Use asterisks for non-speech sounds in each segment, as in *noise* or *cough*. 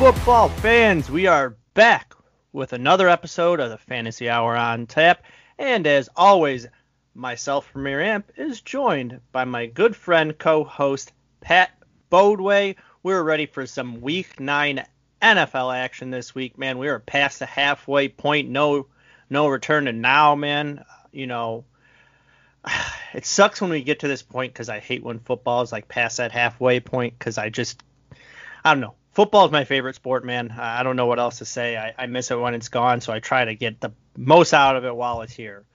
Football fans, we are back with another episode of the Fantasy Hour on Tap. And as always, myself, Premier Amp, is joined by my good friend, co host, Pat Bodway. We're ready for some week nine NFL action this week, man. We are past the halfway point. No no return to now, man. You know, *sighs* it sucks when we get to this point because I hate when football is like past that halfway point because I just I don't know football is my favorite sport, man. I don't know what else to say. I, I, miss it when it's gone, so I try to get the most out of it while it's here.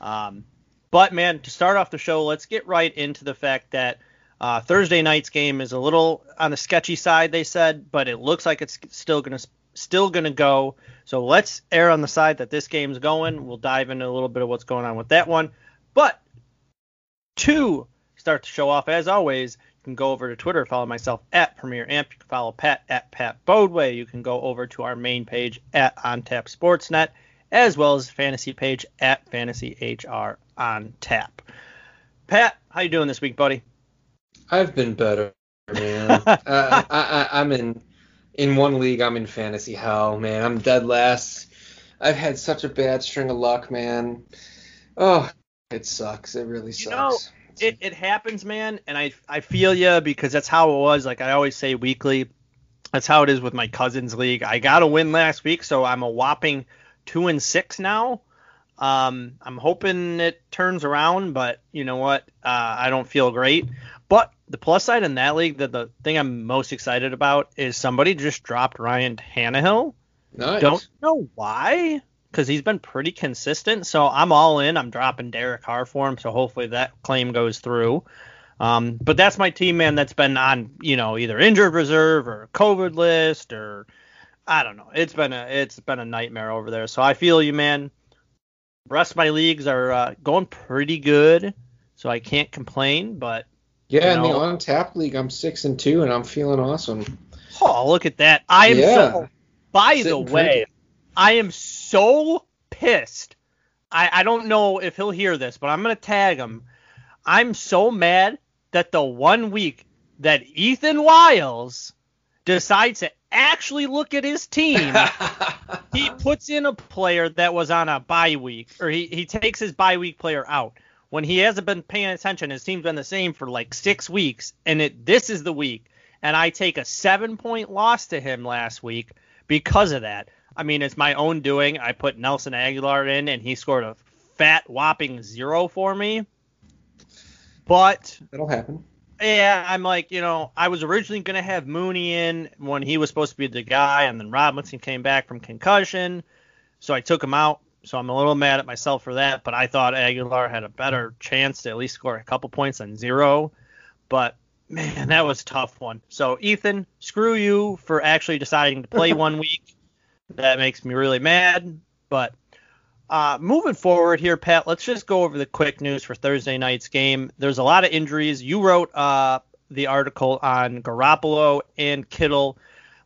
Um, but man, to start off the show, let's get right into the fact that uh, Thursday night's game is a little on the sketchy side, they said, but it looks like it's still gonna still gonna go. So let's err on the side that this game's going. We'll dive into a little bit of what's going on with that one. But to start the show off, as always, can go over to Twitter, follow myself at Premier Amp. You can follow Pat at Pat Bodway. You can go over to our main page at On OnTap Sportsnet, as well as fantasy page at Fantasy HR on Tap. Pat, how you doing this week, buddy? I've been better, man. *laughs* uh, I, I, I'm in in one league. I'm in fantasy hell, man. I'm dead last. I've had such a bad string of luck, man. Oh, it sucks. It really sucks. You know, it, it happens, man, and I I feel you because that's how it was. Like I always say weekly, that's how it is with my cousins league. I got a win last week, so I'm a whopping two and six now. Um, I'm hoping it turns around, but you know what? Uh, I don't feel great. But the plus side in that league, that the thing I'm most excited about is somebody just dropped Ryan Tannehill. Nice. Don't know why because he's been pretty consistent. So I'm all in. I'm dropping Derek Carr for him. So hopefully that claim goes through. Um, but that's my team, man. That's been on, you know, either injured reserve or COVID list or I don't know. It's been a it's been a nightmare over there. So I feel you, man. The rest of my leagues are uh, going pretty good, so I can't complain. But yeah, you know, in the on tap league, I'm six and two, and I'm feeling awesome. Oh, look at that! I am yeah. so. By Sitting the way, pretty. I am so pissed. I, I don't know if he'll hear this, but I'm gonna tag him. I'm so mad that the one week that Ethan Wiles decides to actually look at his team, *laughs* he puts in a player that was on a bye week, or he, he takes his bye week player out. When he hasn't been paying attention, his team's been the same for like six weeks, and it this is the week, and I take a seven point loss to him last week because of that. I mean, it's my own doing. I put Nelson Agholor in, and he scored a fat whopping zero for me. But it'll happen. Yeah, I'm like, you know, I was originally gonna have Mooney in when he was supposed to be the guy, and then Robinson came back from concussion, so I took him out. So I'm a little mad at myself for that, but I thought Agholor had a better chance to at least score a couple points than zero. But man, that was a tough one. So Ethan, screw you for actually deciding to play *laughs* one week. That makes me really mad. But uh, moving forward here, Pat, let's just go over the quick news for Thursday night's game. There's a lot of injuries. You wrote uh, the article on Garoppolo and Kittle.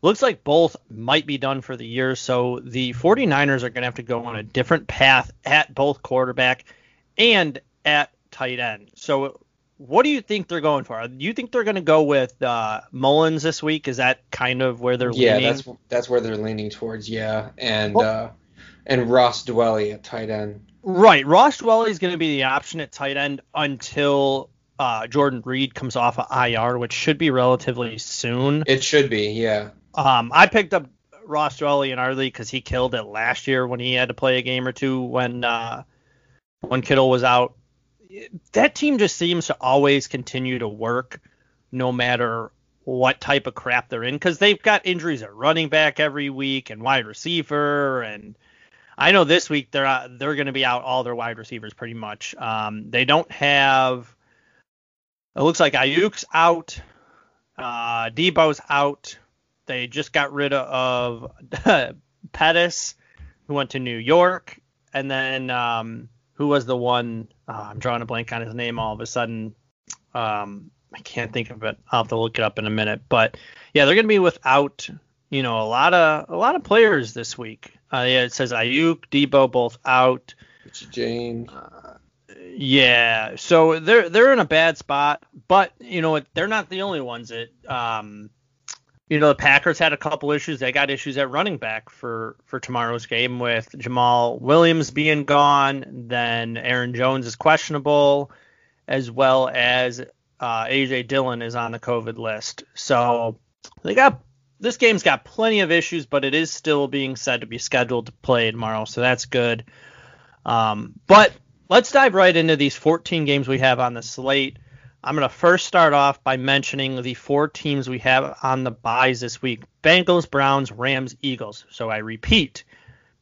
Looks like both might be done for the year, so the 49ers are going to have to go on a different path at both quarterback and at tight end. So what do you think they're going for? Do you think they're going to go with uh, Mullens this week? Is that kind of where they're yeah, leaning? Yeah, that's that's where they're leaning towards. Yeah, and well, uh, and Ross Dwelley at tight end. Right, Ross Dwelley is going to be the option at tight end until uh, Jordan Reed comes off of IR, which should be relatively soon. It should be, yeah. Um, I picked up Ross Dwelley in our league because he killed it last year when he had to play a game or two when uh, when Kittle was out that team just seems to always continue to work no matter what type of crap they're in because they've got injuries at running back every week and wide receiver and I know this week they're uh, they're going to be out all their wide receivers pretty much. Um, they don't have. It looks like Aiyuk's out. Uh, Deebo's out. They just got rid of *laughs* Pettis, who went to New York, and then um, who was the one? Uh, I'm drawing a blank on his name all of a sudden. Um, I can't think of it. I'll have to look it up in a minute. But yeah, they're going to be without you know a lot of a lot of players this week. Uh, yeah, it says Aiyuk, Deebo both out. It's James. Uh, yeah, so they're they're in a bad spot, but you know what? They're not the only ones that um, you know, the Packers had a couple issues. They got issues at running back for for tomorrow's game with Jamaal Williams being gone. Then Aaron Jones is questionable, as well as uh, AJ Dillon is on the COVID list. So they got this game's got plenty of issues, but it is still being said to be scheduled to play tomorrow, so that's good. Um, but let's dive right into these 14 games we have on the slate. I'm going to first start off by mentioning the four teams we have on the buys this week Bengals, Browns, Rams, Eagles. So I repeat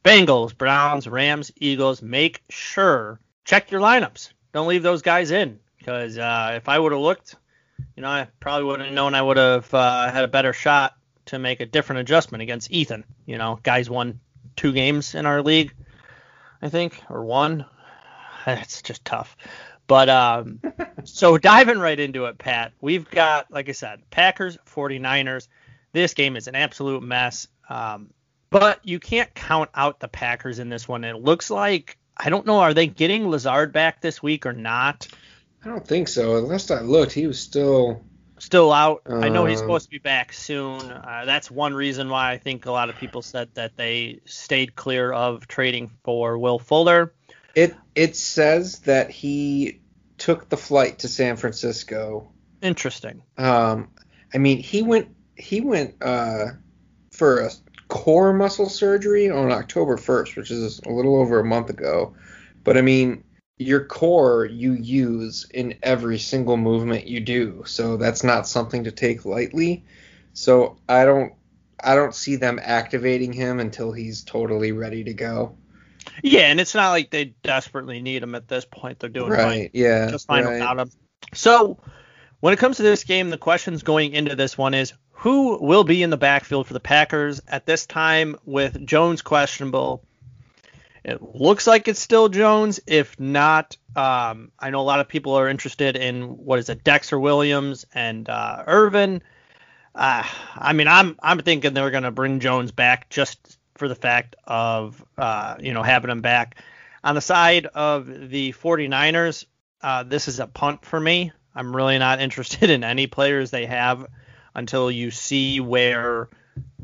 Bengals, Browns, Rams, Eagles. Make sure, check your lineups. Don't leave those guys in because uh, if I would have looked, you know, I probably would have known I would have uh, had a better shot to make a different adjustment against Ethan. You know, guys won two games in our league, I think, or one. *laughs* It's just tough. But um, so diving right into it, Pat, we've got, like I said, Packers, 49ers. This game is an absolute mess. Um, but you can't count out the Packers in this one. It looks like, I don't know, are they getting Lazard back this week or not? I don't think so. Last I looked, he was still still out. I know he's um, supposed to be back soon. Uh, that's one reason why I think a lot of people said that they stayed clear of trading for Will Fuller. It it says that he took the flight to San Francisco. Interesting. Um, I mean, he went he went uh, for a core muscle surgery on October 1st, which is a little over a month ago. But I mean, your core you use in every single movement you do. So that's not something to take lightly. So I don't I don't see them activating him until he's totally ready to go. Yeah, and it's not like they desperately need him at this point. They're doing right, fine. Yeah, just fine right. without him. So when it comes to this game, the questions going into this one is who will be in the backfield for the Packers at this time with Jones questionable it looks like it's still Jones. If not, um, I know a lot of people are interested in what is it, Dexter Williams and uh, Ervin. Uh, I mean, I'm I'm thinking they're going to bring Jones back just for the fact of uh, you know having him back. On the side of the 49ers, uh, this is a punt for me. I'm really not *laughs* interested in any players they have until you see where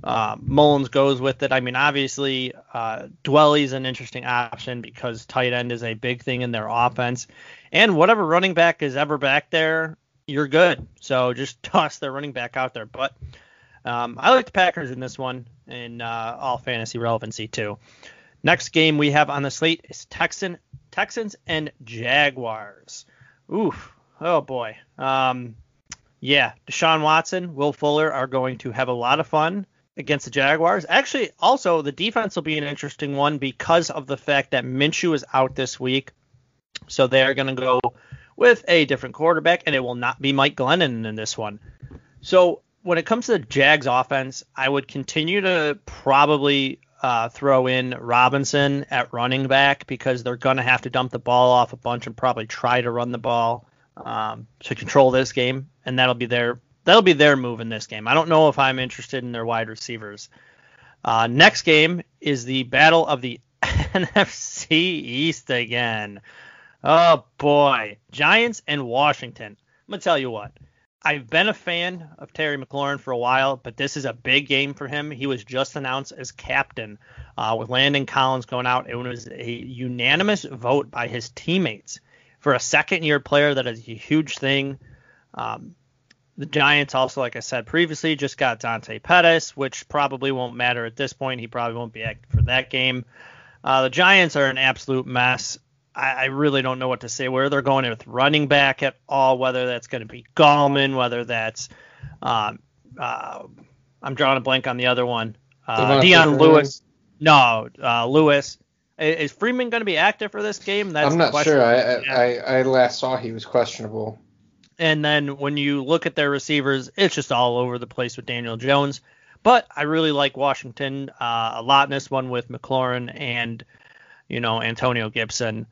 uh, Mullens goes with it. I mean, obviously, uh, Dwelley's an interesting option because tight end is a big thing in their offense. And whatever running back is ever back there, you're good. So just *laughs* toss their running back out there. But um, I like the Packers in this one in uh, all fantasy relevancy too. Next game we have on the slate is Texan Texans and Jaguars. Oof. Oh boy. Um, yeah, Deshaun Watson, Will Fuller are going to have a lot of fun against the Jaguars. Actually, also the defense will be an interesting one because of the fact that Minshew is out this week. So they're going to go with a different quarterback, and it will not be Mike Glennon in this one. So when it comes to the Jags offense, I would continue to probably uh, throw in Robinson at running back because they're going to have to dump the ball off a bunch and probably try to run the ball um, to control this game, and that'll be their that'll be their move in this game. I don't know if I'm interested in their wide receivers. Uh, next game is the battle of the *laughs* NFC East again. Oh boy, Giants and Washington. I'm gonna tell you what. I've been a fan of Terry McLaurin for a while, but this is a big game for him. He was just announced as captain uh, with Landon Collins going out. It was a unanimous vote by his teammates for a second year player. That is a huge thing. Um, the Giants also, like I said previously, just got Dante Pettis, which probably won't matter at this point. He probably won't be active for that game. Uh, the Giants are an absolute mess. I, I, really don't know what to say where they're going with running back at all, whether that's going to be Gallman, whether that's um, uh, I'm drawing a blank on the other one. Uh, Dion Lewis. No, uh, Lewis. Is Freeman going to be active for this game? That's I'm not sure. I, I, I last saw he was questionable. And then when you look at their receivers, it's just all over the place with Daniel Jones. But I really like Washington uh, a lot in this one with McLaurin and you know Antonio Gibson.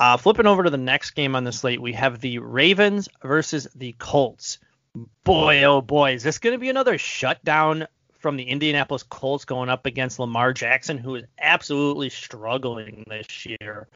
Uh, flipping over to the next game on the slate, we have the Ravens versus the Colts. Boy, oh boy, is this going to be another shutdown from the Indianapolis Colts going up against Lamar Jackson, who is absolutely struggling this year.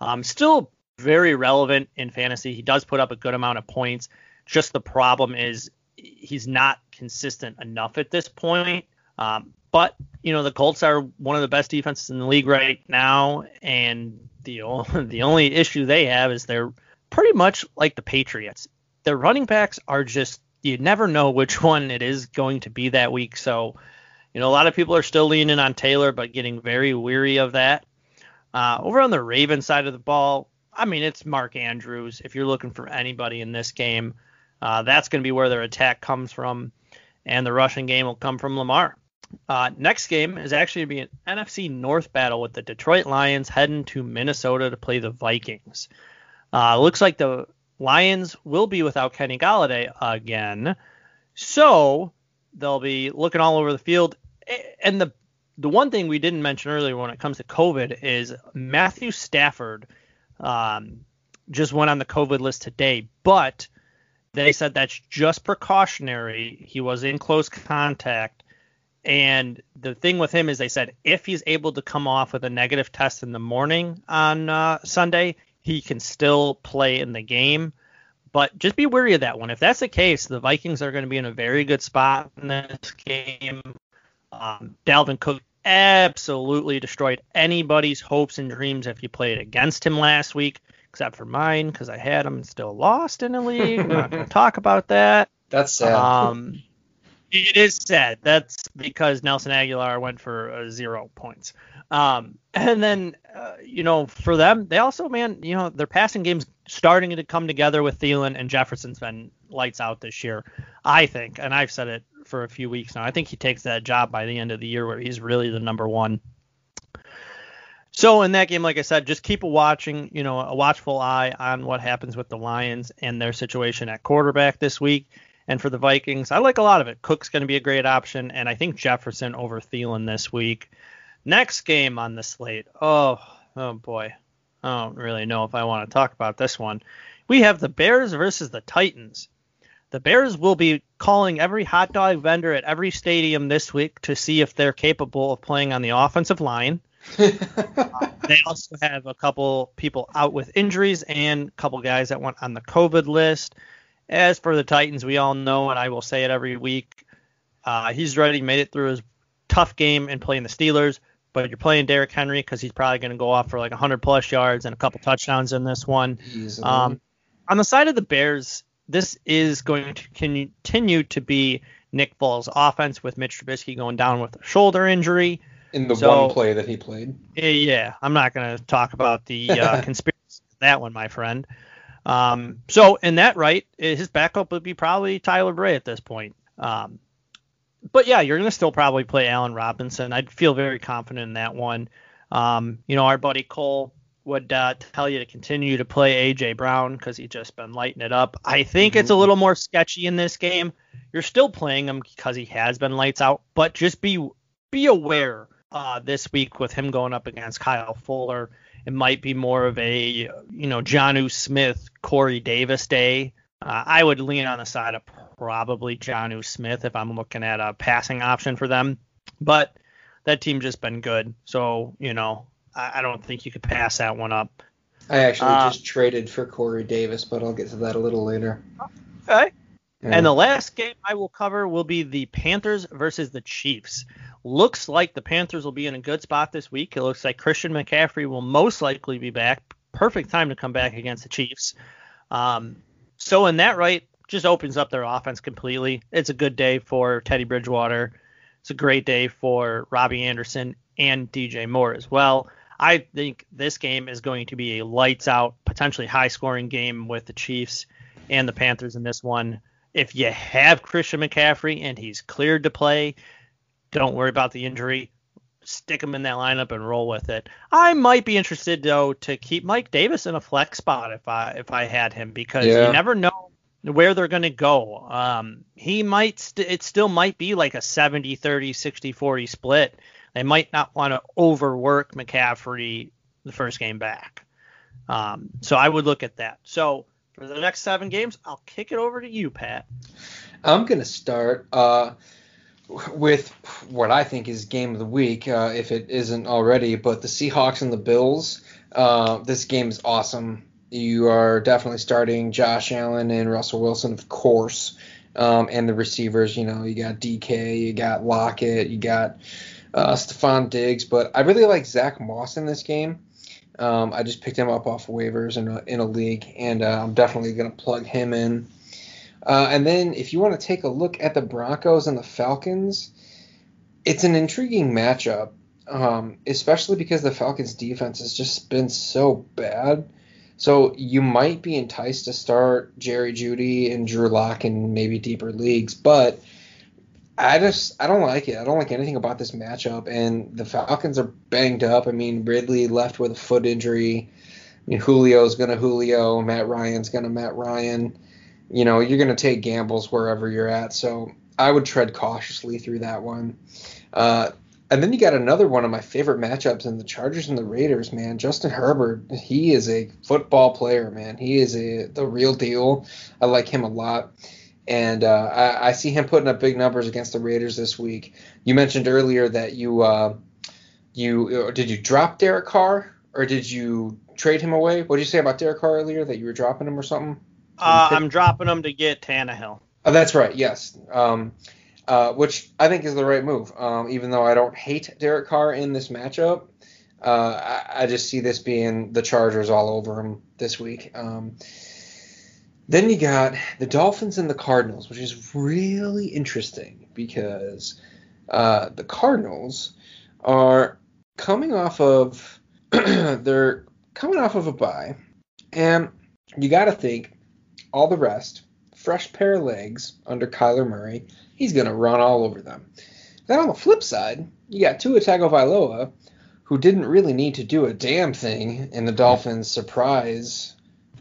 Um, still very relevant in fantasy. He does put up a good amount of points. Just the problem is he's not consistent enough at this point. Um, but you know the Colts are one of the best defenses in the league right now, and the only, *laughs* the only issue they have is they're pretty much like the Patriots. Their running backs are just you never know which *laughs* one it is going to be that week. So, you know, a lot of people are still leaning on Taylor, but getting very weary of that. Uh, over on the Raven side of the ball, I mean, it's Mark Andrews. If you're looking for anybody in this game, uh, that's going to be where their attack comes from, and the rushing game will come from Lamar. Uh, next game is actually going to be an NFC North battle with the Detroit Lions heading to Minnesota to play the Vikings. Uh, looks like the Lions will be without Kenny Golladay again, so they'll be looking all over the field. And the the one thing we didn't mention earlier when it comes to COVID is Matthew Stafford um, just went on the COVID list today, but they said that's just precautionary. He was in close contact. And the thing with him is they said if he's able to come off with a negative test in the morning on uh, Sunday, he can still play in the game. But just be wary of that one. If that's the case, the Vikings are going to be in a very good spot in this game. Um, Dalvin Cook absolutely destroyed anybody's hopes and dreams if you played against him last week, except for mine because I had him and still lost in the league. I'm not going *laughs* to talk about that. That's sad. Um, it is sad. That's because Nelson Agholor went for uh, zero points. Um, and then, uh, you know, for them, they also, man, you know, their passing game's starting to come together with Thielen and Jefferson's been lights out this year, I think. And I've said it for a few weeks now. I think he takes that job by the end of the year where he's really the number one. So in that game, like I said, just keep a watching, you know, a watchful eye on what happens with the Lions and their situation at quarterback this week. And for the Vikings, I like a lot of it. Cook's going to be a great option, and I think Jefferson over Thielen this week. Next game on the slate. Oh, oh boy. I don't really know if I want to talk about this one. We have the Bears versus the Titans. The Bears will be calling every hot dog vendor at every stadium this week to see if they're capable of playing on the offensive line. uh, *laughs* they also have a couple people out with injuries and a couple guys that went on the COVID list. As for the Titans, we all know, and I will say it every week, uh, he's already made it through his tough game and playing the Steelers but you're playing Derrick Henry because he's probably going to go off for like 100 plus yards and a couple touchdowns in this one. Um, on the side of the Bears, this is going to continue to be Nick Foles' offense with Mitch Trubisky going down with a shoulder injury. In the so, one play that he played. Yeah, I'm not going to talk about the uh, *laughs* conspiracy of that one, my friend. Um, so in that right, his backup would be probably Tyler Bray at this point. Um, but yeah, you're going to still probably play Allen Robinson. I'd feel very confident in that one. Um, you know, our buddy Cole would uh, tell you to continue to play AJ Brown because he's just been lighting it up. I think mm-hmm. it's a little more sketchy in this game. You're still playing him because he has been lights out, but just be be aware uh, this week with him going up against Kyle Fuller. It might be more of a you know Jonnu Smith, Corey Davis day. Uh, I would lean on the side of probably Jonnu Smith if I'm looking at a passing option for them. But that team just been good. So, you know, I, I don't think you could pass that one up. I actually uh, just traded for Corey Davis, but I'll get to that a little later. Okay. Yeah. And the last game I will cover will be the Panthers versus the Chiefs. Looks like the Panthers will be in a good spot this week. It looks like Christian McCaffrey will most likely be back. Perfect time to come back against the Chiefs. Um, so in that right, just opens up their offense completely. It's a good day for Teddy Bridgewater. It's a great day for Robbie Anderson and DJ Moore as well. I think this game is going to be a lights out, potentially high scoring game with the Chiefs and the Panthers in this one. If you have Christian McCaffrey and he's cleared to play, don't worry about the injury. Stick him in that lineup and roll with it. I might be interested though to keep Mike Davis in a flex spot if I if I had him because yeah. you never know where they're going to go. Um, he might, st- it still might be like a 70 30, 60 40 split. They might not want to overwork McCaffrey the first game back. Um, so I would look at that. So for the next seven games, I'll kick it over to you, Pat. I'm going to start uh, with what I think is game of the week, uh, if it isn't already, but the Seahawks and the Bills. Uh, this game is awesome you are definitely starting Josh Allen and Russell Wilson, of course. Um, and the receivers, you know, you got DK, you got Lockett, you got uh, Stefon Diggs, but I really like Zack Moss in this game. Um, I just picked him up off waivers in a, in a league, and uh, I'm definitely going to plug him in. Uh, and then if you want to take a look at the Broncos and the Falcons, it's an intriguing matchup, um, especially because the Falcons' defense has just been so bad. So you might be enticed to start Jerry Jeudy and Drew Lock in maybe deeper leagues, but I just I don't like it. I don't like anything about this matchup. And the Falcons are banged up. I mean, Ridley left with a foot injury. I mean, Julio's gonna Julio. Matt Ryan's gonna Matt Ryan. You know, you're gonna take gambles wherever you're at. So I would tread cautiously through that one. Uh, and then you got another one of my favorite matchups in the Chargers and the Raiders, man. Justin Herbert, he is a football player, man. He is a the real deal. I like him a lot. And uh, I, I, see him putting up big numbers against the Raiders this week. You mentioned earlier that you uh, you uh, did you drop Derek Carr or did you trade him away? What did you say about Derek Carr earlier that you were dropping him or something? Uh, I'm dropping them to get Tannehill. Oh, that's right. Yes. Um, uh, which I think is the right move. Um, even though I don't hate Derek Carr in this matchup, uh, I, I, just see this being the Chargers all over him this week. Um, then you got the Dolphins and the Cardinals, which is really interesting because uh, the Cardinals are coming off of *clears throat* they're coming off of a bye, and you got to think all the rest, fresh pair of legs under Kyler Murray he's going to run all over them. Then on the flip side, you got Tua Tagovailoa, who didn't really need to do a damn thing in the Dolphins' surprise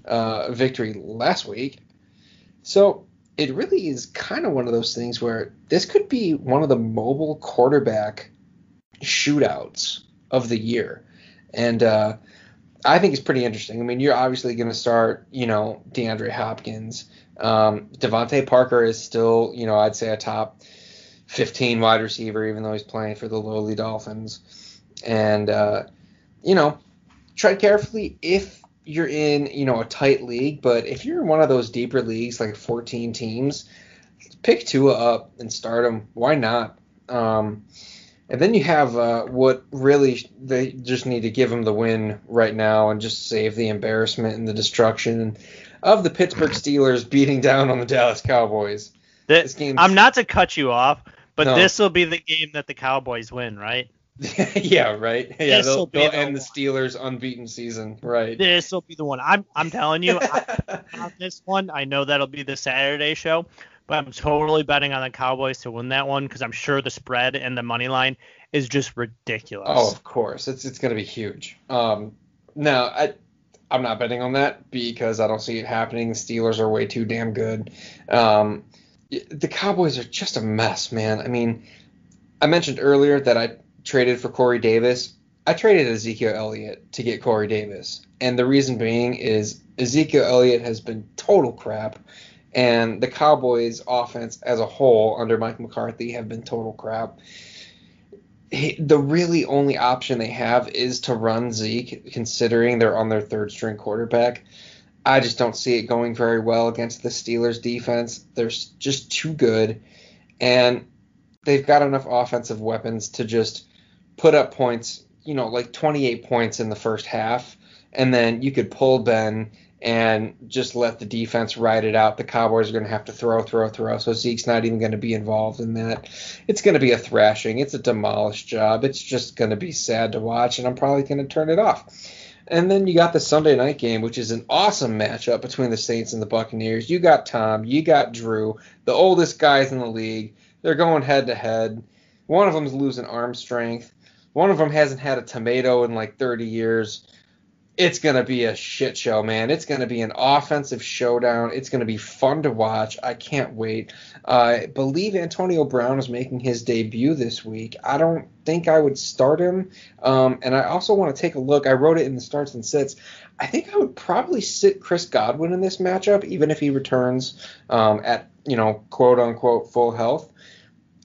uh, victory last week. So it really is kind of one of those things where this could be one of the mobile quarterback shootouts of the year. And uh, I think it's pretty interesting. I mean, you're obviously going to start, you know, DeAndre Hopkins. Um, DeVante Parker is still, you know, I'd say a top 15 wide receiver, even though he's playing for the lowly Dolphins. And, uh, you know, tread carefully if you're in, you know, a tight league. But if you're in one of those deeper leagues, like 14 teams, pick Tua up and start him. Why not? Um, and then you have uh, what really they just need to give him the win right now and just save the embarrassment and the destruction of the Pittsburgh Steelers beating down on the Dallas Cowboys. This, this I'm not to cut you off, but no. this will be the game that the Cowboys win, right? *laughs* yeah, right. Yeah, this they'll, they'll the end one. the Steelers' unbeaten season, right? This will be the one. I'm I'm telling you, I, *laughs* on this one, I know that'll be the Saturday show, I'm totally betting on the Cowboys to win that one because I'm sure the spread and the money line is just ridiculous. Oh, of course, it's it's going to be huge. Um, now I I'm not betting on that because I don't see it happening. The Steelers are way too damn good. Um, the Cowboys are just a mess, man. I mean, I mentioned earlier that I traded for Corey Davis. I traded Ezekiel Elliott to get Corey Davis, and the reason being is Ezekiel Elliott has been total crap, and the Cowboys' offense as a whole under Mike McCarthy have been total crap the really only option they have is to run Zeke, considering they're on their third string quarterback. I just don't see it going very well against the Steelers defense. They're just too good, and they've got enough offensive weapons to just put up points, you know, like 28 points in the first half, and then you could pull Ben and just let the defense ride it out. The Cowboys are going to have to throw, throw, throw. So Zeke's not even going to be involved in that. It's going to be a thrashing. It's a demolished job. It's just going to be sad to watch, and I'm probably going to turn it off. And then you got the Sunday night game, which is an awesome matchup between the Saints and the Buccaneers. You got Tom, you got Drew, the oldest guys in the league. They're going head to head. One of them's losing arm strength. One of them hasn't had a tomato in like 30 years it's going to be a shit show, man. It's going to be an offensive showdown. It's going to be fun to watch. I can't wait. I believe Antonio Brown is making his debut this week. I don't think I would start him. Um, and I also want to take a look. I wrote it in the starts and sits. I think I would probably sit Chris Godwin in this matchup, even if he returns um, at, you know, quote unquote full health.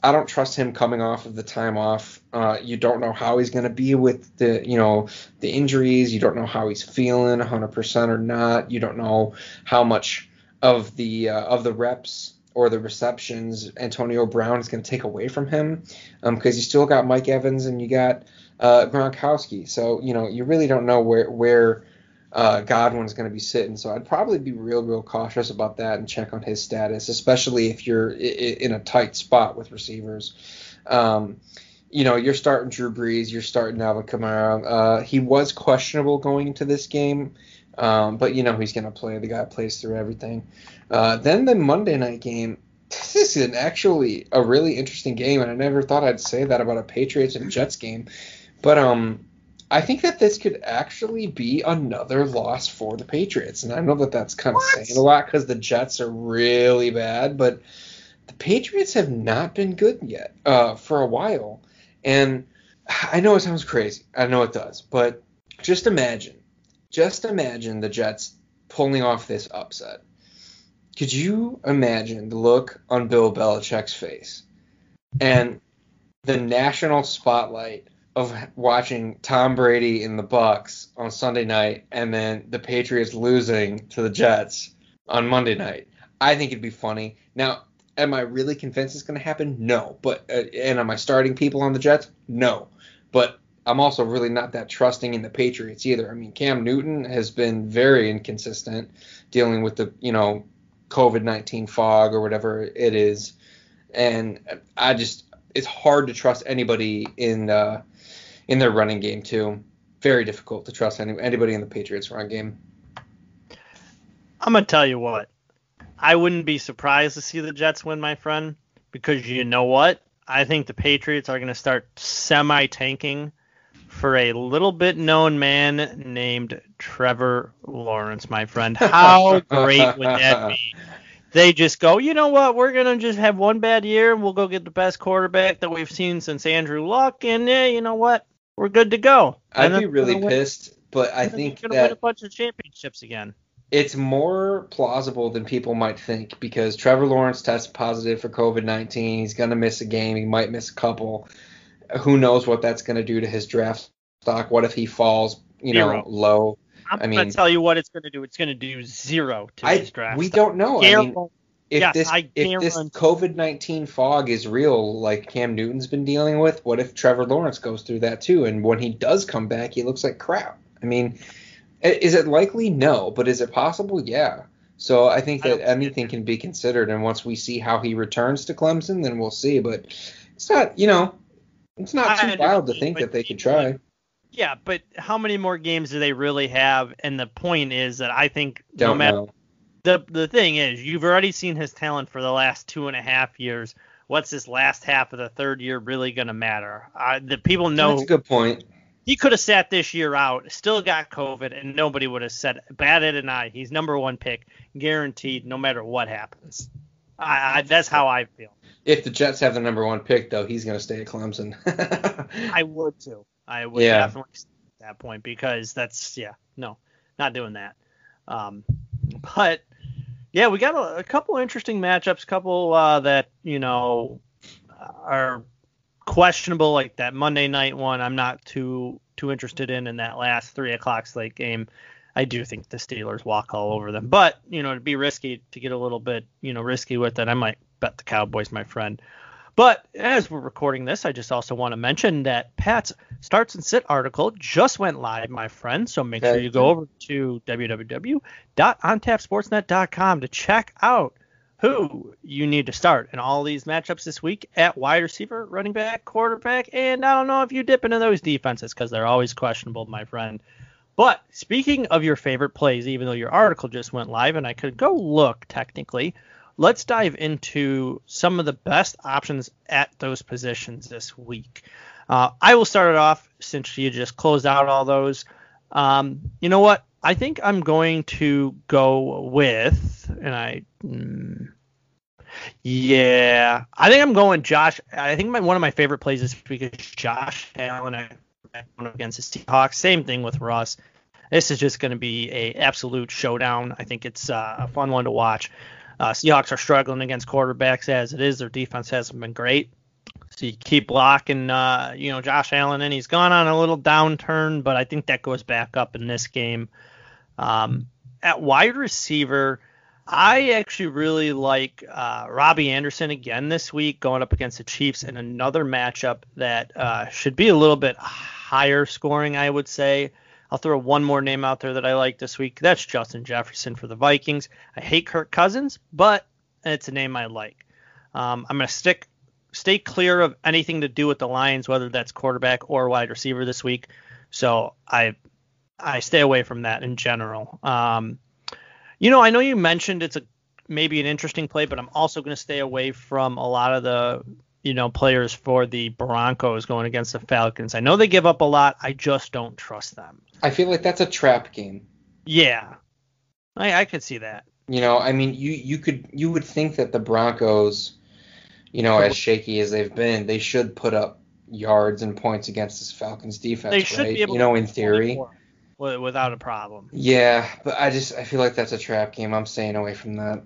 I don't trust him coming off of the time off. Uh, you don't know how he's going to be with the, you know, the injuries. You don't know how he's feeling, 100% or not. You don't know how much of the uh, of the reps or the receptions Antonio Brown is going to take away from him because um, you still got Mike Evans and you got uh, Gronkowski. So you know you really don't know where where uh, Godwin's going to be sitting. So I'd probably be real real cautious about that and check on his status, especially if you're in a tight spot with receivers. Um, you know, you're starting Drew Brees, you're starting Alvin Kamara. Uh, he was questionable going into this game, um, but you know he's going to play. The guy plays through everything. Uh, then the Monday night game. *laughs* This is an actually a really interesting game, and I never thought I'd say that about a Patriots and Jets game. But um, I think that this could actually be another loss for the Patriots, and I know that that's kind of what? saying a lot because the Jets are really bad, but the Patriots have not been good yet uh, for a while. And I know it sounds crazy. I know it does. But just imagine, just imagine the Jets pulling off this upset. Could you imagine the look on Bill Belichick's face and the national spotlight of watching Tom Brady in the Bucs on Sunday night and then the Patriots losing to the Jets on Monday night? I think it'd be funny. Now, Am I really convinced it's going to happen? No. But uh, and am I starting people on the Jets? No. But I'm also really not that trusting in the Patriots either. I mean, Cam Newton has been very inconsistent dealing with the you know COVID-19 fog or whatever it is, and I just it's hard to trust anybody in uh, in their running game too. Very difficult to trust any, anybody in the Patriots run game. I'm gonna tell you what. I wouldn't be surprised to see the Jets win, my friend, because you know what? I think the Patriots are going to start semi tanking for a little bit known man named Trevor Lawrence, my friend. How *laughs* great would that be? They just go, you know what? We're gonna just have one bad year, and we'll go get the best quarterback that we've seen since Andrew Luck, and yeah, you know what? We're good to go. I'd be really pissed, win, but I think gonna that win a bunch of championships again it's more plausible than people might think because Trevor Lawrence tested positive for COVID 19. He's going to miss a game. He might miss a couple. Who knows what that's going to do to his draft stock? What if he falls, you zero. know, low? I'm I mean, going to tell you what it's going to do. It's going to do zero to I, his draft. We stock. don't know. I mean, if yes, this if this COVID nineteen fog is real, like Cam Newton's been dealing with, what if Trevor Lawrence goes through that too? And when he does come back, he looks like crap. I mean, is it likely? No, but is it possible? Yeah. So I think that I anything can be considered, and once we see how he returns to Clemson, then we'll see. But it's not, you know, it's not too wild to think that they could try. Yeah, but how many more games do they really have? And the point is that I think Don't no matter know. The the thing is, you've already seen his talent for the last two and a half years. What's this last half of the third year really going to matter? Uh, the people know. That's a good point he could have sat this year out, still got COVID, and nobody would have said batted an eye. He's number one pick, guaranteed, no matter what happens. I, I, that's how I feel. If the Jets have the number one pick, though, he's going to stay at Clemson. *laughs* I would too. I would yeah. definitely at that point because that's yeah, no, not doing that. Um, but yeah, we got a, a couple interesting matchups, couple uh, that you know are questionable like that Monday night one. I'm not too too interested in in that last three o'clock slate game. I do think the Steelers walk all over them, but you know to be risky to get a little bit you know risky with it, I might bet the Cowboys, my friend. But as we're recording this, I just also want to mention that Pat's starts and sit article just went live, my friend. So make sure you go over to www.ontapsportsnet.com to check out who you need to start in all these matchups this week at wide receiver, running back, quarterback, and I don't know if you dip into those defenses because they're always questionable, my friend. But speaking of your favorite plays, even though your article just went live and I could go look technically, let's dive into some of the best options at those positions this week. Uh, I will start it off since you just closed out all those. Um, you know what? I think I'm going to go with, and I, mm, yeah, I think I'm going Josh. I think my, one of my favorite plays this week is Josh Allen against the Seahawks. Same thing with Russ. This is just going to be a absolute showdown. I think it's uh, a fun one to watch. Uh, Seahawks are struggling against quarterbacks as it is. Their defense hasn't been great. So you keep blocking, uh, you know, Josh Allen, and he's gone on a little downturn, but I think that goes back up in this game. Um, at wide receiver, I actually really like uh, Robbie Anderson again this week going up against the Chiefs in another matchup that uh, should be a little bit higher scoring, I would say. I'll throw one more name out there that I like this week. That's Justin Jefferson for the Vikings. I hate Kirk Cousins, but it's a name I like. Um, I'm going to stick stay clear of anything to do with the Lions, whether that's quarterback or wide receiver this week. So I I stay away from that in general. Um, you know, I know you mentioned it's a maybe an interesting play, but I'm also going to stay away from a lot of the you know players for the Broncos going against the Falcons. I know they give up a lot. I just don't trust them. I feel like that's a trap game. Yeah, I I could see that. You know, I mean, you you could you would think that the Broncos, you know, as shaky as they've been, they should put up yards and points against this Falcons defense, they should right? Be able you know, in theory without a problem. Yeah, but I just I feel like that's a trap game. I'm staying away from that.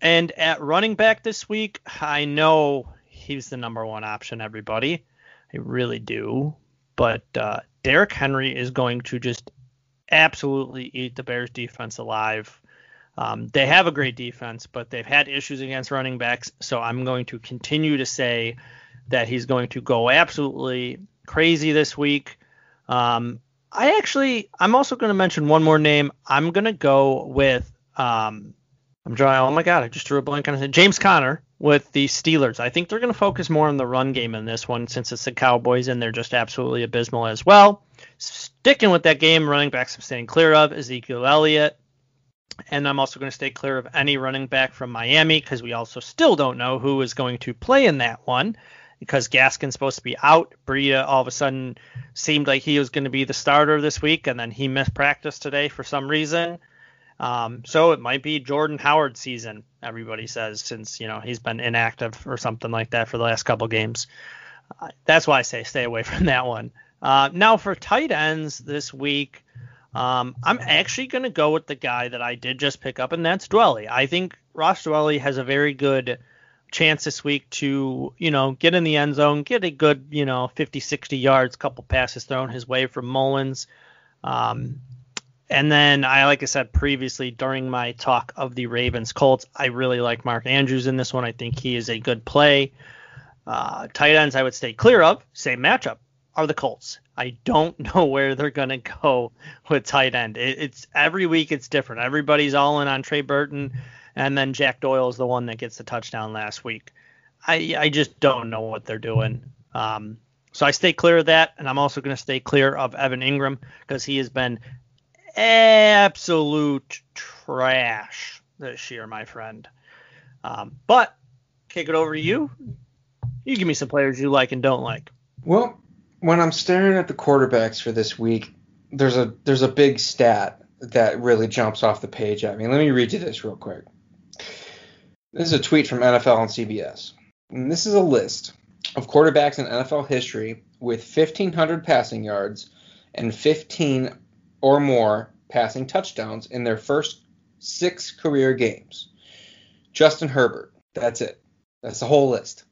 And at running back this week, I know he's the number one option, everybody. I really do. But uh, Derrick Henry is going to just absolutely eat the Bears defense alive. Um, they have a great defense, but they've had issues against running backs. So I'm going to continue to say that he's going to go absolutely crazy this week. Um, I actually, I'm also going to mention one more name. I'm going to go with, um, I'm drawing, oh my God, I just drew a blank on it. James Conner with the Steelers. I think they're going to focus more on the run game in this one since it's the Cowboys and they're just absolutely abysmal as well. Sticking with that game, running backs I'm staying clear of Ezekiel Elliott. And I'm also going to stay clear of any running back from Miami because we also still don't know who is going to play in that one because Gaskin's supposed to be out. Breida all of a sudden seemed like he was going to be the starter this week, and then he missed practice today for some reason. Um, so it might be Jordan Howard season, everybody says, since you know he's been inactive or something like that for the last couple games. Uh, that's why I say stay away *laughs* from that one. Uh, now for tight ends this week, um, I'm actually going to go with the guy that I did just pick up, and that's Dwelley. I think Ross Dwelley has a very good chance this week to, you know, get in the end zone, get a good, you know, 50, 60 yards, couple passes thrown his way from Mullens. Um, and then I, like I said previously during my talk of the Ravens Colts, I really like Mark Andrews in this one. I think he is a good play. Uh, tight ends I would stay clear of. Same matchup are the Colts. I don't *laughs* know where they're gonna go with tight end. It, it's every week it's different. Everybody's all in on Trey Burton and then Jack Doyle is the one that gets the touchdown last week. I I just don't know what they're doing. Um, so I stay clear of that, and I'm also going to stay clear of Evan Engram because he has been absolute trash this year, my friend. Um, but kick it over to you. You give me some players you like and don't like. Well, when I'm staring at the quarterbacks for this week, there's a there's a big stat that really jumps off the page at me. Let me read you this real quick. This is a tweet from NFL and CBS. And this is a list of quarterbacks in NFL history with 1,500 passing yards and 15 or more passing touchdowns in their first six career games. Justin Herbert. That's it. That's the whole list.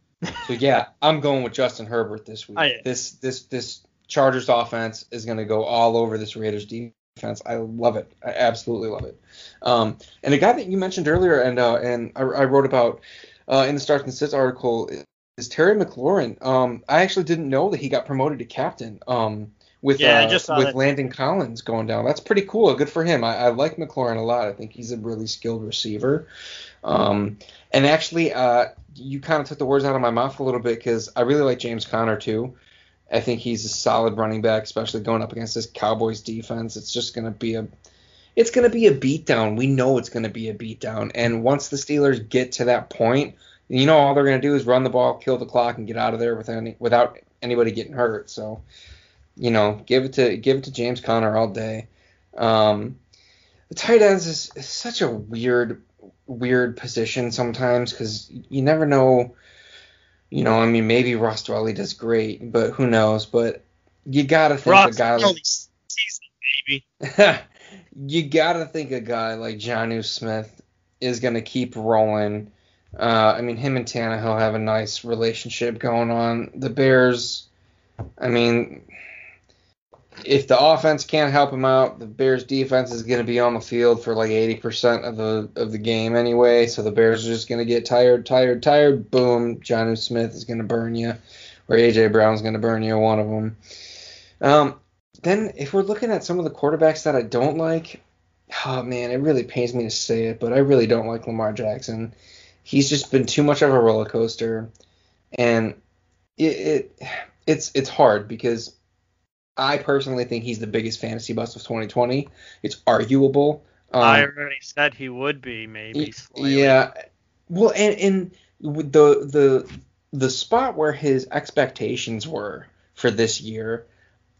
So *laughs* yeah, I'm going with Justin Herbert this week. I, this this this Chargers offense is going to go all over this Raiders defense. I love it. I absolutely love it. Um, and a guy that you mentioned earlier, and uh, and I, I, wrote about uh, in the Starts and Sits article is Terry McLaurin. Um, I actually didn't know that he got promoted to captain. Um, with yeah, uh, with that. Landon Collins going down, that's pretty cool. Good for him. I, I, like McLaurin a lot. I think he's a really skilled receiver. Um, and actually, uh, you kind of took the words out of my mouth a little bit because I really like James Conner too. I think he's a solid running back, especially going up against this Cowboys defense. It's just going to be a it's going to be a beatdown. We know it's going to be a beatdown. And once the Steelers get to that point, you know all they're going to do is run the ball, kill the clock, and get out of there without any, without anybody getting hurt. So, you know, give it to give it to James Conner all day. Um, the tight ends is, is such a weird weird position sometimes because you never know you know, I mean, maybe Ross Dwelley does great, but who knows? But you gotta think Ross a guy like season, *laughs* you gotta think a guy like Jonnu Smith is gonna keep rolling. Uh, I mean, him and Tannehill have a nice relationship going on. The Bears, I mean, if the offense can't help him out, the Bears defense is going to be on the field for like 80% of the of the game anyway. So the Bears are just going to get tired, tired, tired. Boom, Jonnu Smith is going to burn you, or AJ Brown's going to burn you. One of them. Um, then if we're looking at some of the quarterbacks that I don't like, oh man, it really pains me to say it, but I really don't like Lamar Jackson. He's just been too much of a roller coaster, and it, it it's it's hard because I personally think he's the biggest fantasy bust of 2020. It's arguable. Um, I already said he would be, maybe. Slightly. Yeah. Well, and and the the the spot where his expectations were for this year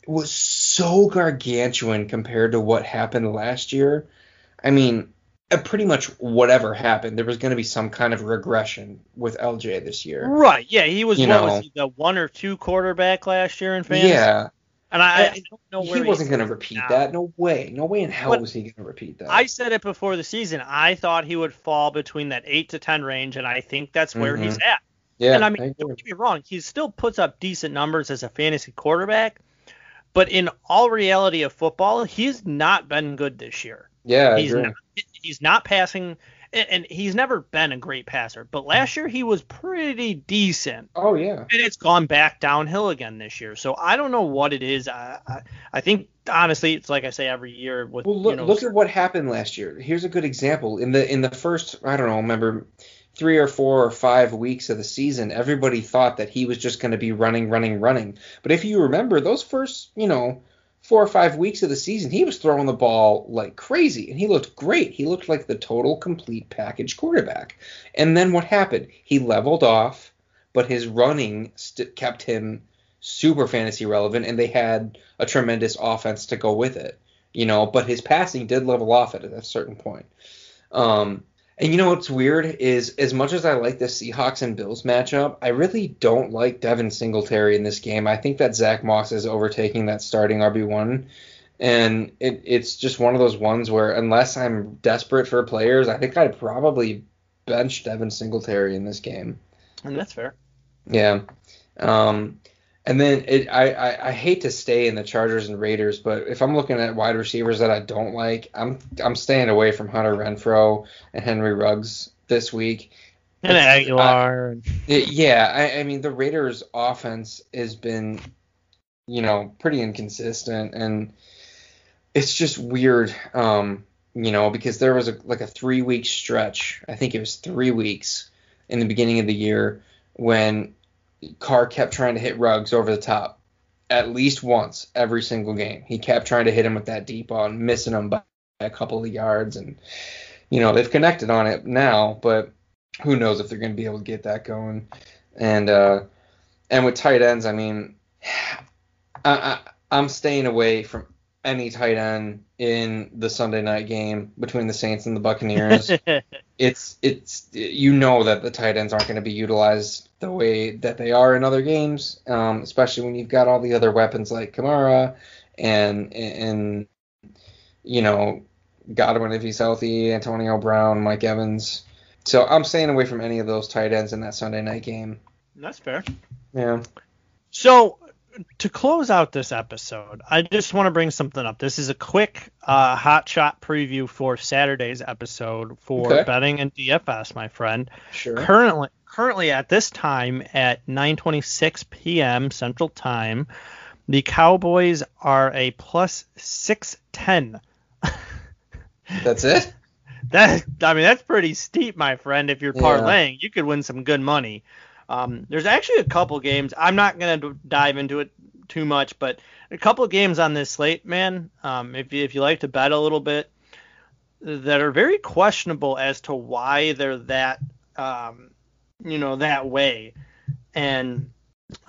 was so gargantuan compared to what happened last year. I mean, pretty much whatever happened, there was going to be some kind of regression with LJ this year. Right. Yeah, he was you what know, was he, the one or two quarterback last year in fantasy. Yeah. And I, I don't know where he wasn't going to repeat now. that. No way. No way in hell but was he going to repeat that. I said it before the season. I thought he would fall between that eight to ten range, and I think that's where mm-hmm. he's at. Yeah. And I mean, I don't get me wrong. He still puts up decent numbers as a fantasy quarterback, but in all reality of football, he's not been good this year. Yeah, he's not. He's not passing and he's never been a great passer, but last year he was pretty decent. Oh yeah. And it's gone back downhill again this year. So I don't know what it is. I I, I think honestly, it's like I say every year with. Well, look, you know, look at what happened last year. Here's a good example. In the in the first, I don't know, remember three or four or five weeks of the season, everybody thought that he was just going to be running, running, running. But if you remember, those first, you know, four or five weeks of the season, he was throwing the ball like crazy, and he looked great. He looked like the total complete package quarterback. And then what happened? He leveled off, but his running st- kept him super fantasy relevant, and they had a tremendous offense to go with it. You know, but his passing did level off at a certain point. Um, and you know what's weird is as much as I like the Seahawks and Bills matchup, I really don't like Devin Singletary in this game. I think that Zack Moss is overtaking that starting RB one, and it, it's just one of those ones where unless I'm desperate for players, I think I'd probably bench Devin Singletary in this game. And that's fair. Yeah. Um, and then it, I, I, I hate to stay in the Chargers and Raiders, but if I'm looking at wide receivers that I don't like, I'm I'm staying away from Hunter Renfrow and Henry Ruggs this week. And Agholor. yeah, I, I mean the Raiders' offense has been, you know, pretty inconsistent, and it's just weird, um, you know, because there was a like a three week stretch. I think it was three weeks in the beginning of the year when Carr kept trying to hit Ruggs over the top at least once every single game. He kept trying to hit him with that deep ball missing him by a couple of yards. And, you know, they've connected on it now, but who knows if they're going to be able to get that going. And, uh, and with tight ends, I mean, *sighs* I, I, I'm staying away from any tight end in the Sunday night game between the Saints and the Buccaneers. *laughs* it's it's you know that the tight ends aren't going to be utilized the way that they are in other games, um, especially when you've got all the other weapons like Kamara and and you know Godwin if he's healthy, Antonio Brown, Mike Evans. So I'm staying away from any of those tight ends in that Sunday night game. That's fair. Yeah. So to close out this episode, I just want to bring something up. This is a quick uh, hot shot preview for Saturday's episode for okay. betting and DFS, my friend. Sure. Currently, currently at this time at 9:26 p.m. Central Time, the Cowboys are a plus 610. *laughs* That's it. that I mean that's pretty steep, my friend. If you're parlaying, yeah. you could win some good money. Um, there's actually a couple games. I'm not gonna dive into it too much, but a couple of games on this slate, man. Um, if you, if you like to bet a little bit, that are very questionable as to why they're that, um, you know, that way. And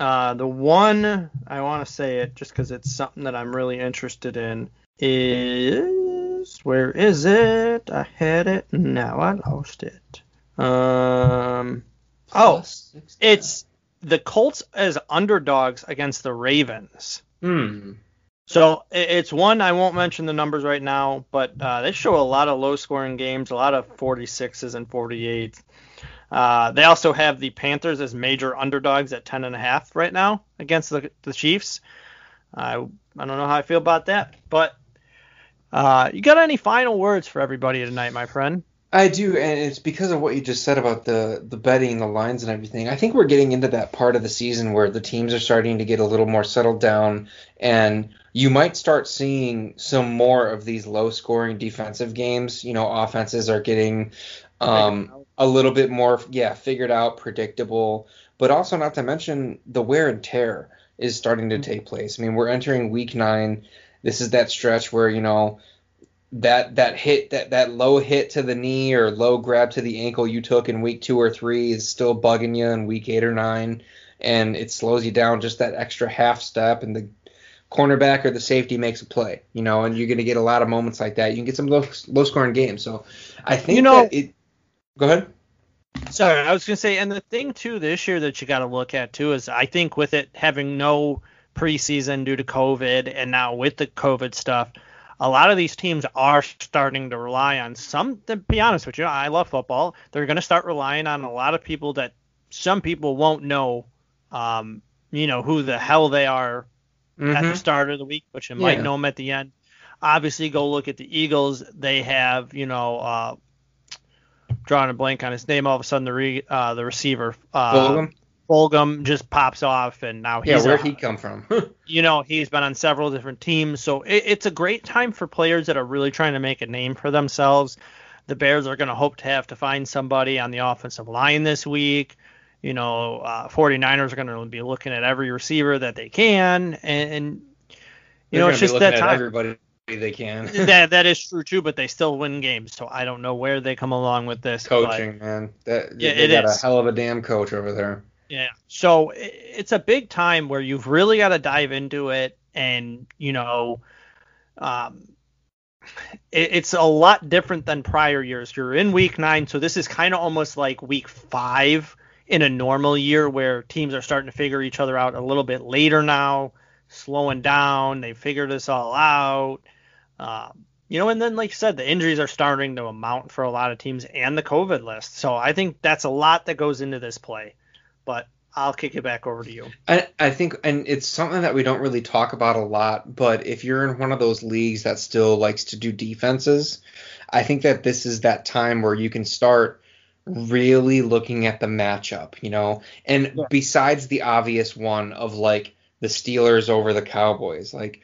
uh, the one I want to say it just because it's something that I'm really interested in is where is it? I had it. Now I lost it. Um. Oh, it's the Colts as underdogs against the Ravens. Hmm. So it's one I won't mention the numbers right now, but uh, they show a lot of low-scoring games, a lot of 46s and 48s. Uh, they also have the Panthers as major underdogs at 10 and a half right now against the, the Chiefs. I I don't know how I feel about that, but uh, you got any final words for everybody tonight, my friend? I do, and it's because of what you just said about the the betting, the lines, and everything. I think we're getting into that part of the season where the teams are starting to get a little more settled down, and you might start seeing some more of these low scoring defensive games. You know, offenses are getting um, a little bit more, yeah, figured out, predictable, but also not to mention the wear and tear is starting to mm-hmm. take place. I mean, we're entering week nine. This is that stretch where you know that that hit that that low hit to the knee or low grab to the ankle you took in week two or three is still bugging you in week eight or nine, and it slows you down just that extra half step, and the cornerback or the safety makes a play, you know, and you're going to get a lot of moments like that. You can get some low low scoring games. So I think you know, it. Go ahead. Sorry, I was going to say, and the thing too this year that you got to look at too is I think with it having no preseason due to COVID, and now with the COVID stuff a lot of these teams are starting to rely on some. To be honest with you, I love football. They're going to start relying on a lot of people that some people won't know, um, you know, who the hell they are mm-hmm. at the mm-hmm. start of the week, but you yeah. might know them at the end. Obviously, go look at the Eagles. They have, you know, uh, drawing a blank on his name. All of a sudden, the re, uh, the receiver, uh, Fulgham just pops off, and now he's yeah. Where'd he come from? *laughs* you know, he's been on several different teams, so it, it's a great time for players that are really trying to make a name for themselves. The Bears are going to hope to have to find somebody on the offensive line this week. You know, uh, 49ers are going to be looking at every receiver that they can, and, and you They're know, it's just that time. Everybody they can. *laughs* that that is true too, but they still win games. So I don't know where they come along with this. Coaching, but, man. That, yeah, they it got is. a hell of a damn coach over there. Yeah. So it's a big time where you've really got to dive into it, and you know, um, it, it's a lot different than prior years. You're in week nine, so this is kind of almost like week five in a normal year where teams are starting to figure each other out a little bit later now, slowing down. They figured this all out. Um, you know, and then like you said, the injuries are starting to amount for a lot of teams and the COVID list. So I think that's a lot that goes into this play but I'll kick it back over to you. I, I think, and it's something that we don't really talk about a lot, but if you're in one of those leagues that still likes to do defenses, I think that this is that time where you can start really looking at the matchup, you know, and yeah. besides the obvious one of like the Steelers over the Cowboys, like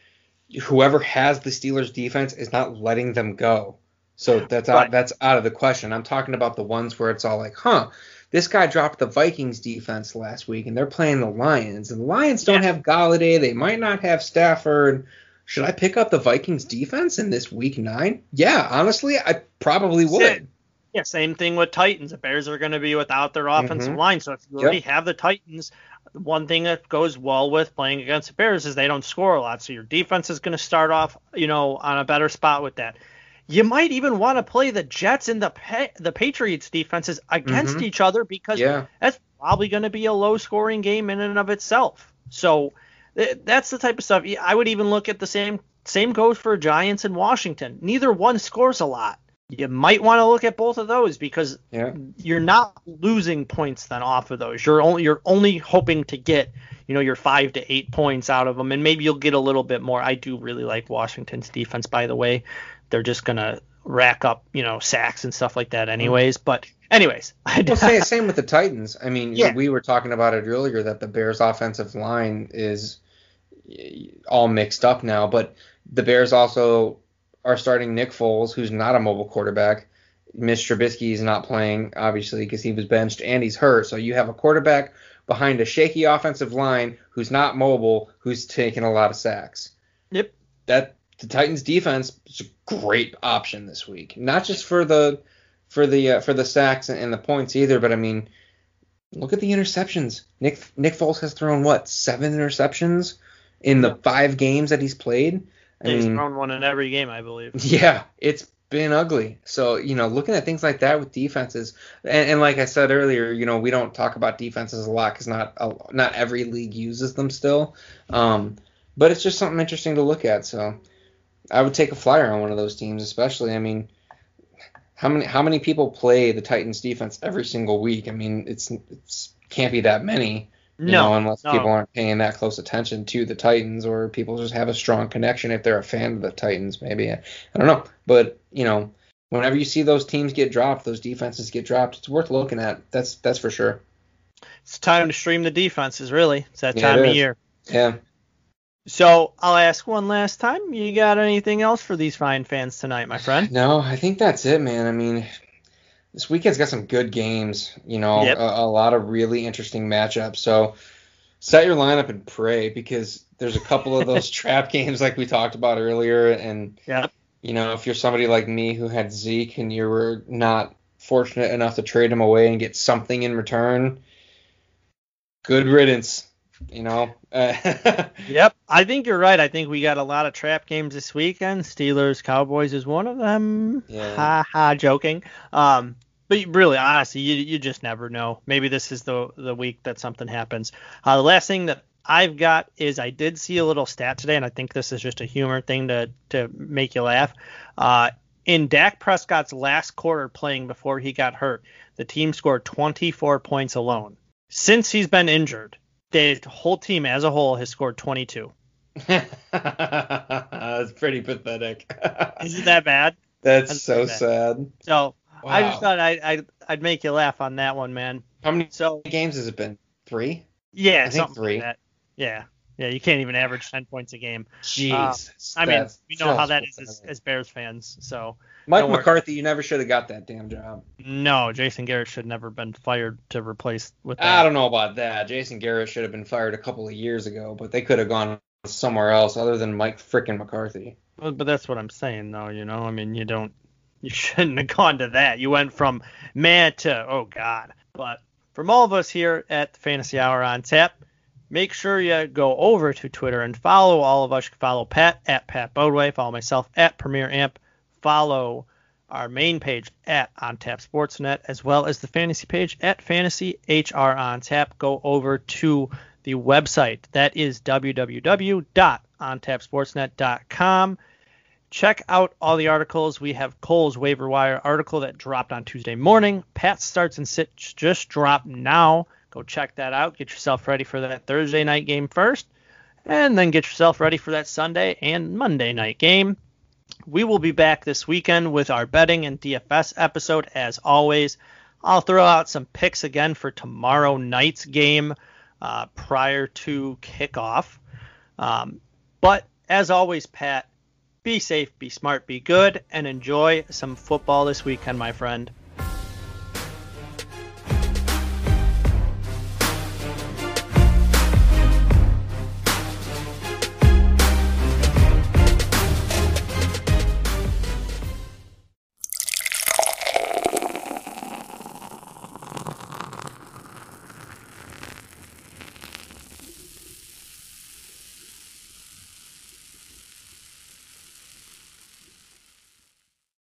whoever has the Steelers defense is not letting them go. So that's right. out, that's out of the question. I'm talking about the ones where it's all like, huh, this guy dropped the Vikings defense last week, and they're playing the Lions. And the Lions don't yeah. have Golladay. They might not have Stafford. Should I pick up the Vikings defense in this week nine? Yeah, honestly, I probably would. Yeah, same thing with Titans. The Bears are going to be without their offensive mm-hmm. line. So if you already yep. have the Titans, one thing that goes well with playing against the Bears is they don't score a lot. So your defense is going to start off, you know, on a better spot with that. You might even want to play the Jets and the pa- the Patriots defenses against mm-hmm. each other because yeah. that's probably going to be a low scoring game in and of itself. So th- that's the type of stuff. I would even look at the same same goes for Giants and Washington. Neither one scores a lot. You might want to look at both of those because yeah. you're not losing points then off of those. You're only you're only hoping to get you know your five to eight points out of them, and maybe you'll get a little bit more. I do really like Washington's defense, by the way they're just gonna rack up, you know, sacks and stuff like that anyways. But anyways, *laughs* well, same, *laughs* same with the Titans. I mean, yeah. we were talking about it earlier that the Bears' offensive line is all mixed up now, but the Bears also are starting Nick Foles, who's not a mobile quarterback. Mitch Trubisky is not playing, obviously, because he was benched and he's hurt. So you have a quarterback behind a shaky offensive line who's not mobile, who's taking a lot of sacks. Yep. That the Titans defense is a great option this week. Not just for the for the uh, for the sacks and the points either, but I mean, look at the interceptions. Nick Nick Foles has thrown what seven interceptions in the five games that he's played. I he's mean, thrown one in every game, I believe. *laughs* Yeah, it's been ugly. So you know, looking at things like that with defenses, and, and like I said earlier, you know, we don't talk about defenses a lot because not not every league uses them still. Um, but it's just something interesting to look at. So I would take a flyer on one of those teams, especially. I mean, how many how many people play the Titans defense every single week? I mean, it's it's can't be that many. You No, know, unless no. people aren't paying that close attention to the Titans or people just have a strong connection if they're a fan of the Titans, maybe. I don't know. But, you know, whenever you see those teams get dropped, those defenses get dropped, it's worth looking at. That's that's for sure. It's time to stream the defenses, really. It's that Yeah, time it of year. Yeah. So I'll ask one last time. You got anything else for these fine fans tonight, my friend? No, I think that's it, man. I mean, this weekend's got some good games, you know, Yep. a, a lot of really interesting matchups. So set your lineup and pray because there's a couple of those *laughs* trap games like we talked about earlier. And, Yep. you know, if you're somebody like me who had Zeke and you were not fortunate enough to trade him away and get something in return, good riddance, you know. *laughs* Yep. I think you're right. I think we got a lot of trap games this weekend. Steelers Cowboys is one of them. Yeah. Ha ha, joking. Um, but really, honestly, you you just never know. Maybe this is the the week that something happens. Uh, the last thing that I've got is I did see a little stat today, and I think this is just a humor thing to to make you laugh. Uh, in Dak Prescott's last quarter playing before he got hurt, the team scored 24 points alone. Since he's been injured, the whole team as a whole has scored 22. *laughs* That's pretty pathetic. Isn't that bad? That's That's so bad. sad. So I just thought I, I'd, I'd make you laugh on that one, man. How many So games has it been? Three? yeah, I think three. like. Yeah, yeah, you can't even average 10 points a game. Jesus. Um, I mean, we know how that is as, as Bears fans. So Mike worry. McCarthy, you never should have got that damn job. no, Jason Garrett should never been fired to replace with that. I don't know about that. Jason Garrett should have been fired a couple of years ago, but they could have gone somewhere else other than Mike frickin' McCarthy. But, but that's what I'm saying, though. You know, I mean, you don't, you *laughs* shouldn't have gone to that. You went from man to oh god. But from all of us here at the Fantasy Hour on Tap, make sure you go over to Twitter and follow all of us. Follow Pat at Pat Bodway, follow myself at Premier Amp, follow our main page at On Tap Sportsnet, as well as the fantasy page at Fantasy HR On Tap. Go over to the website. That is www.ontapsportsnet.com. Check out all the articles. We have Cole's waiver wire article that dropped on Tuesday morning. Pat starts and sits just dropped now. Go check that out. Get yourself ready for that Thursday night game first, and then get yourself ready for that Sunday and Monday night game. We will be back this weekend with our betting and DFS episode as always. I'll throw out some picks again for tomorrow night's game uh, prior to kickoff. Um, but as always, Pat, be safe, be smart, be good, and enjoy some football this weekend, my friend.